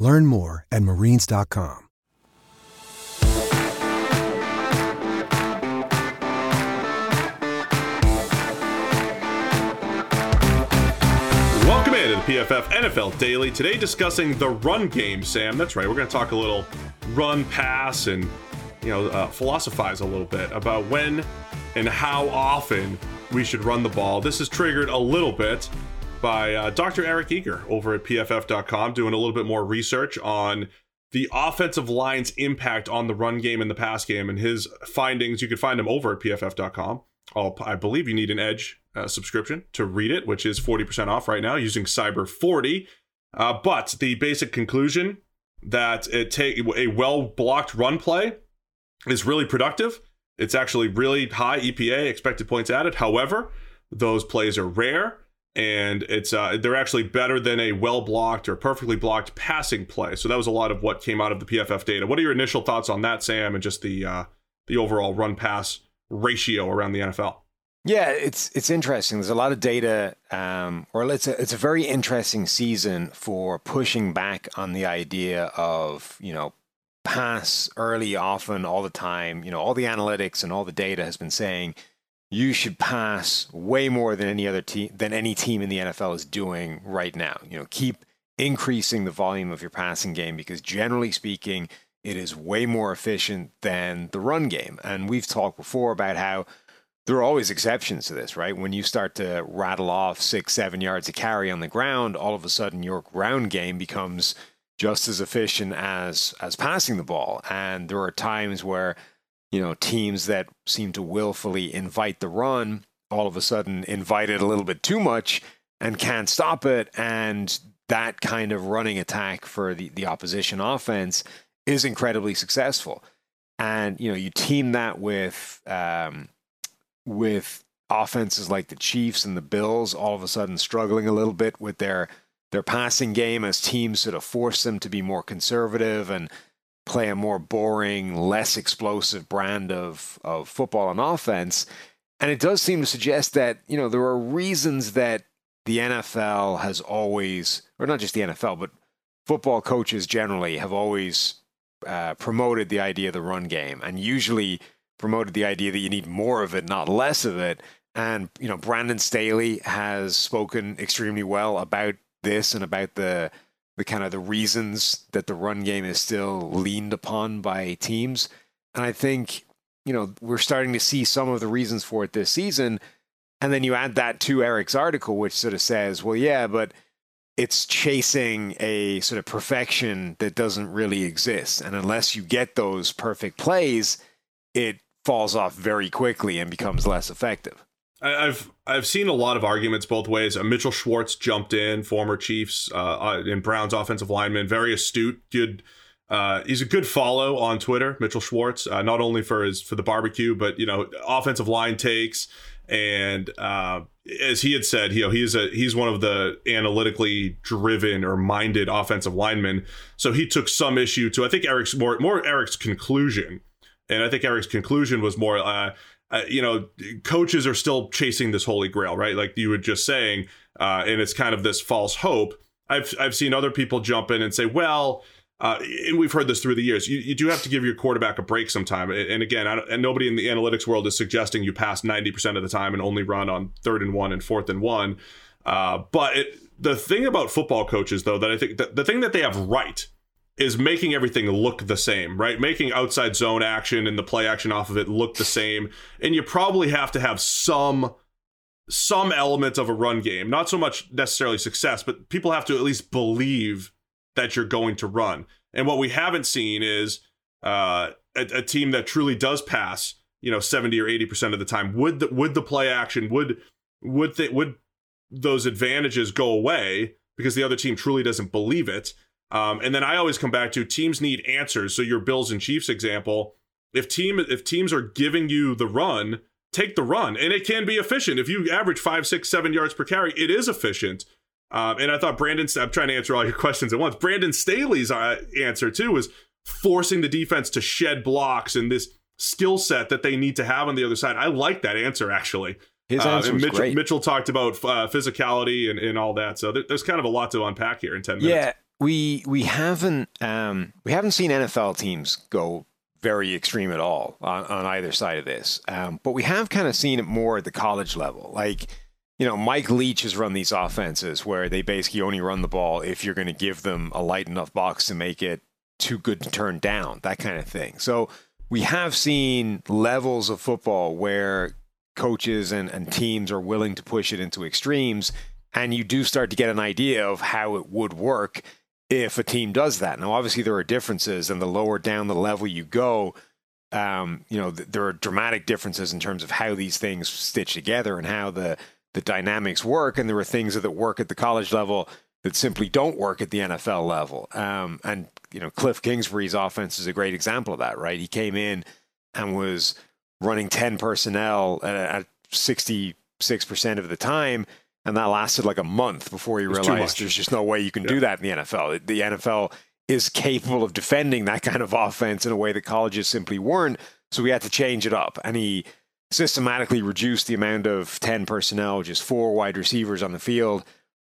Learn more at marines.com. Welcome in to the PFF NFL Daily. Today discussing the run game, Sam. That's right. We're going to talk a little run pass and you know uh, philosophize a little bit about when and how often we should run the ball. This is triggered a little bit by uh, Dr. Eric Eager over at PFF.com, doing a little bit more research on the offensive line's impact on the run game and the pass game, and his findings. You can find them over at PFF.com. I'll, I believe you need an Edge uh, subscription to read it, which is 40% off right now using Cyber 40. Uh, but the basic conclusion that it take a well blocked run play is really productive. It's actually really high EPA, expected points added. However, those plays are rare and it's uh, they're actually better than a well blocked or perfectly blocked passing play. So that was a lot of what came out of the PFF data. What are your initial thoughts on that, Sam, and just the uh, the overall run pass ratio around the NFL? Yeah, it's it's interesting. There's a lot of data, um, or it's a it's a very interesting season for pushing back on the idea of you know pass early, often, all the time. You know, all the analytics and all the data has been saying you should pass way more than any other team than any team in the NFL is doing right now. You know, keep increasing the volume of your passing game because generally speaking, it is way more efficient than the run game. And we've talked before about how there are always exceptions to this, right? When you start to rattle off six, seven yards of carry on the ground, all of a sudden your ground game becomes just as efficient as as passing the ball. And there are times where you know, teams that seem to willfully invite the run all of a sudden invite it a little bit too much and can't stop it. And that kind of running attack for the, the opposition offense is incredibly successful. And, you know, you team that with, um, with offenses like the Chiefs and the Bills all of a sudden struggling a little bit with their, their passing game as teams sort of force them to be more conservative and, play a more boring, less explosive brand of, of football and offense. And it does seem to suggest that, you know, there are reasons that the NFL has always, or not just the NFL, but football coaches generally have always uh, promoted the idea of the run game and usually promoted the idea that you need more of it, not less of it. And, you know, Brandon Staley has spoken extremely well about this and about the the kind of the reasons that the run game is still leaned upon by teams. And I think, you know, we're starting to see some of the reasons for it this season. And then you add that to Eric's article, which sort of says, well, yeah, but it's chasing a sort of perfection that doesn't really exist. And unless you get those perfect plays, it falls off very quickly and becomes less effective. I've I've seen a lot of arguments both ways. Uh, Mitchell Schwartz jumped in, former Chiefs uh, uh, and Browns offensive lineman, very astute, good. Uh, he's a good follow on Twitter, Mitchell Schwartz. Uh, not only for his for the barbecue, but you know, offensive line takes. And uh, as he had said, you know, he's a he's one of the analytically driven or minded offensive linemen. So he took some issue to I think Eric's more more Eric's conclusion, and I think Eric's conclusion was more uh, you know, coaches are still chasing this holy grail, right? Like you were just saying, uh, and it's kind of this false hope. I've I've seen other people jump in and say, well, uh, and we've heard this through the years. You, you do have to give your quarterback a break sometime. And again, and nobody in the analytics world is suggesting you pass ninety percent of the time and only run on third and one and fourth and one. Uh, but it, the thing about football coaches, though, that I think the thing that they have right is making everything look the same, right? Making outside zone action and the play action off of it look the same. And you probably have to have some some element of a run game. Not so much necessarily success, but people have to at least believe that you're going to run. And what we haven't seen is uh, a, a, team that truly does pass, you know, 70 or 80% of the time. Would the would the play action would would th- would those advantages go away because the other team truly doesn't believe it? Um, and then I always come back to teams need answers. So your Bills and Chiefs example, if team if teams are giving you the run, take the run, and it can be efficient. If you average five, six, seven yards per carry, it is efficient. Um, and I thought Brandon, I'm trying to answer all your questions at once. Brandon Staley's uh, answer too was forcing the defense to shed blocks and this skill set that they need to have on the other side. I like that answer actually. His uh, answer uh, Mitchell, great. Mitchell talked about uh, physicality and, and all that. So there, there's kind of a lot to unpack here in ten minutes. Yeah, we we haven't um, we haven't seen NFL teams go very extreme at all on, on either side of this, um, but we have kind of seen it more at the college level. Like you know, Mike Leach has run these offenses where they basically only run the ball if you're going to give them a light enough box to make it too good to turn down, that kind of thing. So we have seen levels of football where coaches and, and teams are willing to push it into extremes. And you do start to get an idea of how it would work if a team does that. Now, obviously, there are differences, and the lower down the level you go, um, you know, th- there are dramatic differences in terms of how these things stitch together and how the the dynamics work. And there are things that work at the college level that simply don't work at the NFL level. Um, and you know, Cliff Kingsbury's offense is a great example of that, right? He came in and was running 10 personnel at, 66% of the time. And that lasted like a month before he realized there's just no way you can yeah. do that in the NFL. The NFL is capable of defending that kind of offense in a way that colleges simply weren't. So we had to change it up. And he systematically reduced the amount of 10 personnel, just four wide receivers on the field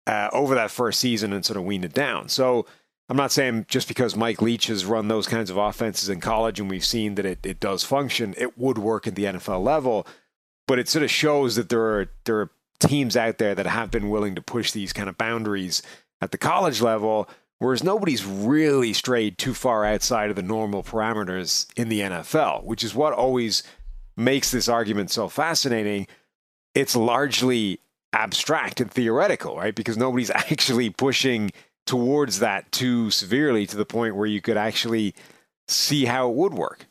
uh, over that first season and sort of weaned it down. So I'm not saying just because Mike Leach has run those kinds of offenses in college and we've seen that it, it does function, it would work at the NFL level. But it sort of shows that there are there are teams out there that have been willing to push these kind of boundaries at the college level, whereas nobody's really strayed too far outside of the normal parameters in the NFL, which is what always makes this argument so fascinating. It's largely abstract and theoretical, right? Because nobody's actually pushing towards that too severely to the point where you could actually see how it would work.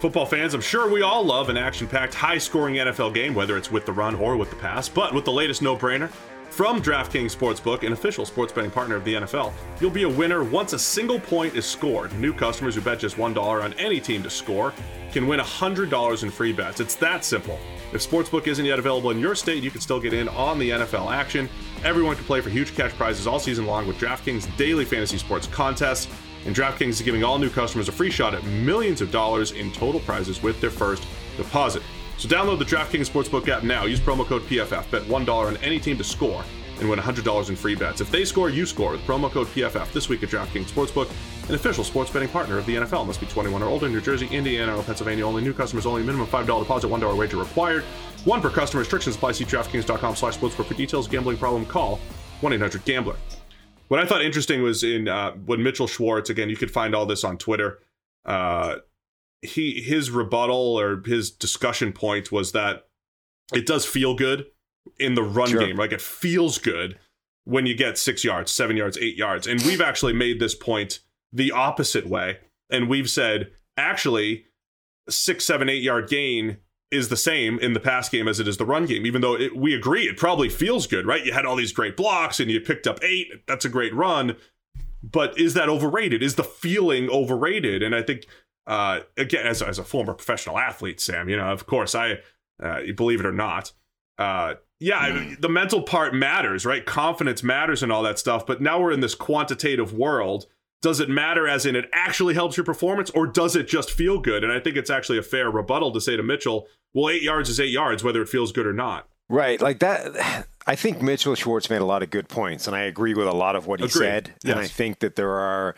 Football fans, I'm sure we all love an action packed, high scoring NFL game, whether it's with the run or with the pass. But with the latest no brainer from DraftKings Sportsbook, an official sports betting partner of the NFL, you'll be a winner once a single point is scored. New customers who bet just $1 on any team to score can win $100 in free bets. It's that simple. If Sportsbook isn't yet available in your state, you can still get in on the NFL action. Everyone can play for huge cash prizes all season long with DraftKings daily fantasy sports contests. And DraftKings is giving all new customers a free shot at millions of dollars in total prizes with their first deposit. So download the DraftKings Sportsbook app now. Use promo code PFF. Bet $1 on any team to score and win $100 in free bets. If they score, you score with promo code PFF this week at DraftKings Sportsbook, an official sports betting partner of the NFL. Must be 21 or older. New Jersey, Indiana, or Pennsylvania only. New customers only. Minimum $5 deposit, $1 wager required. One per customer. Restrictions apply. See DraftKings.com slash sportsbook for details. Gambling problem? Call 1-800-GAMBLER. What I thought interesting was in uh, when Mitchell Schwartz, again, you could find all this on Twitter. Uh, he His rebuttal or his discussion point was that it does feel good in the run sure. game. Like it feels good when you get six yards, seven yards, eight yards. And we've actually made this point the opposite way. And we've said, actually, six, seven, eight yard gain is the same in the pass game as it is the run game, even though it, we agree it probably feels good, right? You had all these great blocks and you picked up eight. That's a great run. But is that overrated? Is the feeling overrated? And I think, uh, again, as, as a former professional athlete, Sam, you know, of course, I, uh, believe it or not, uh, yeah, mm. the mental part matters, right? Confidence matters and all that stuff. But now we're in this quantitative world. Does it matter as in it actually helps your performance or does it just feel good? And I think it's actually a fair rebuttal to say to Mitchell, well, eight yards is eight yards, whether it feels good or not. Right. Like that. I think Mitchell Schwartz made a lot of good points, and I agree with a lot of what he Agreed. said. Yes. And I think that there are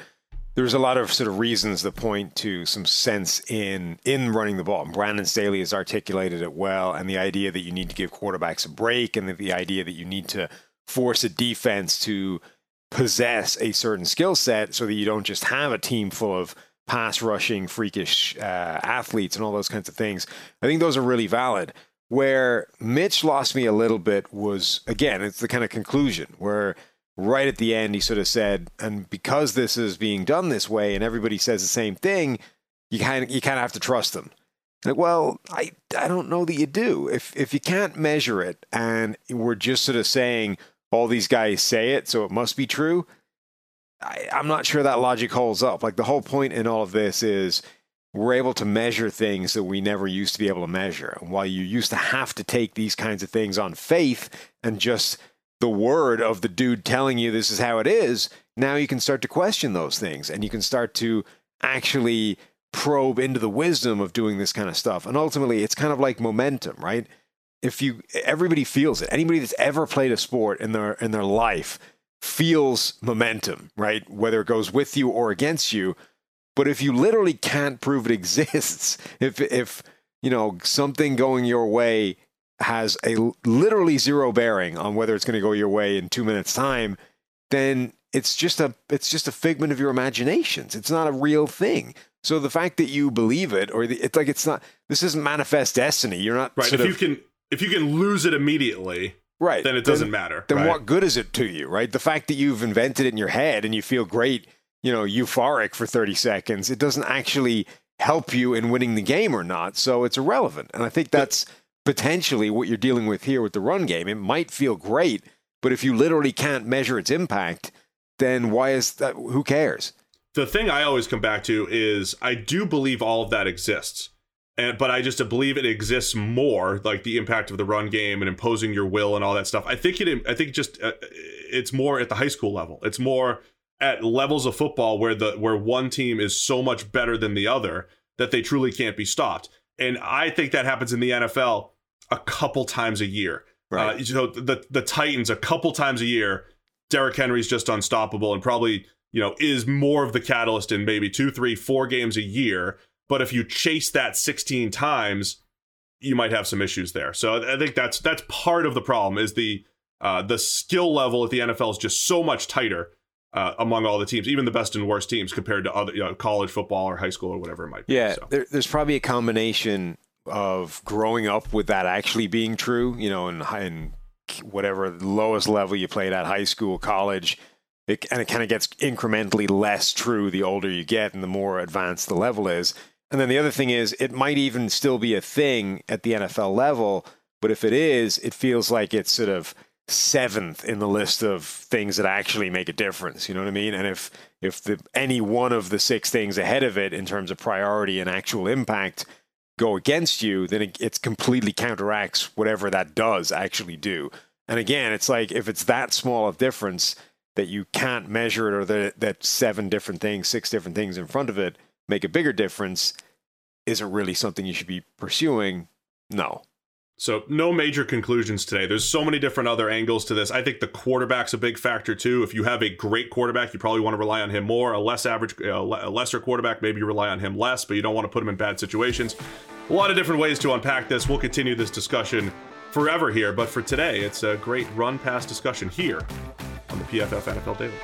there's a lot of sort of reasons that point to some sense in in running the ball. Brandon Staley has articulated it well, and the idea that you need to give quarterbacks a break, and the, the idea that you need to force a defense to possess a certain skill set, so that you don't just have a team full of pass rushing, freakish uh, athletes, and all those kinds of things. I think those are really valid. Where Mitch lost me a little bit was again, it's the kind of conclusion where right at the end, he sort of said, and because this is being done this way and everybody says the same thing, you kind of you kind of have to trust them. Like, well, I I don't know that you do. If if you can't measure it and we're just sort of saying all these guys say it, so it must be true. I, I'm not sure that logic holds up. Like the whole point in all of this is we're able to measure things that we never used to be able to measure. And while you used to have to take these kinds of things on faith and just the word of the dude telling you this is how it is, now you can start to question those things and you can start to actually probe into the wisdom of doing this kind of stuff. And ultimately, it's kind of like momentum, right? If you everybody feels it. Anybody that's ever played a sport in their in their life feels momentum, right? Whether it goes with you or against you. But if you literally can't prove it exists, if if you know something going your way has a literally zero bearing on whether it's going to go your way in 2 minutes time, then it's just a it's just a figment of your imaginations. It's not a real thing. So the fact that you believe it, or the, it's like it's not. This isn't manifest destiny. You're not right. If of, you can if you can lose it immediately, right, then it doesn't then, matter. Then right? what good is it to you, right? The fact that you've invented it in your head and you feel great, you know, euphoric for 30 seconds, it doesn't actually help you in winning the game or not. So it's irrelevant. And I think that's potentially what you're dealing with here with the run game. It might feel great, but if you literally can't measure its impact, then why is that? Who cares? The thing I always come back to is I do believe all of that exists. And, but I just believe it exists more, like the impact of the run game and imposing your will and all that stuff. I think it. I think just uh, it's more at the high school level. It's more at levels of football where the where one team is so much better than the other that they truly can't be stopped. And I think that happens in the NFL a couple times a year. Right. Uh, so the the Titans a couple times a year Derrick Henry's just unstoppable and probably, you know, is more of the catalyst in maybe two, three, four games a year. But if you chase that 16 times, you might have some issues there. So I think that's that's part of the problem is the uh, the skill level at the NFL is just so much tighter uh, among all the teams, even the best and worst teams compared to other you know, college football or high school or whatever it might be. Yeah, so. there, there's probably a combination of growing up with that actually being true, you know, in, in whatever lowest level you played at high school, college. It, and it kind of gets incrementally less true the older you get and the more advanced the level is. And then the other thing is, it might even still be a thing at the NFL level, but if it is, it feels like it's sort of seventh in the list of things that actually make a difference. You know what I mean? And if if the, any one of the six things ahead of it in terms of priority and actual impact go against you, then it, it's completely counteracts whatever that does actually do. And again, it's like if it's that small of difference that you can't measure it, or that that seven different things, six different things in front of it make a bigger difference, is it really something you should be pursuing? No. So no major conclusions today. There's so many different other angles to this. I think the quarterback's a big factor too. If you have a great quarterback, you probably want to rely on him more. A less average, uh, a lesser quarterback, maybe you rely on him less, but you don't want to put him in bad situations. A lot of different ways to unpack this. We'll continue this discussion forever here, but for today, it's a great run pass discussion here on the PFF NFL Daily.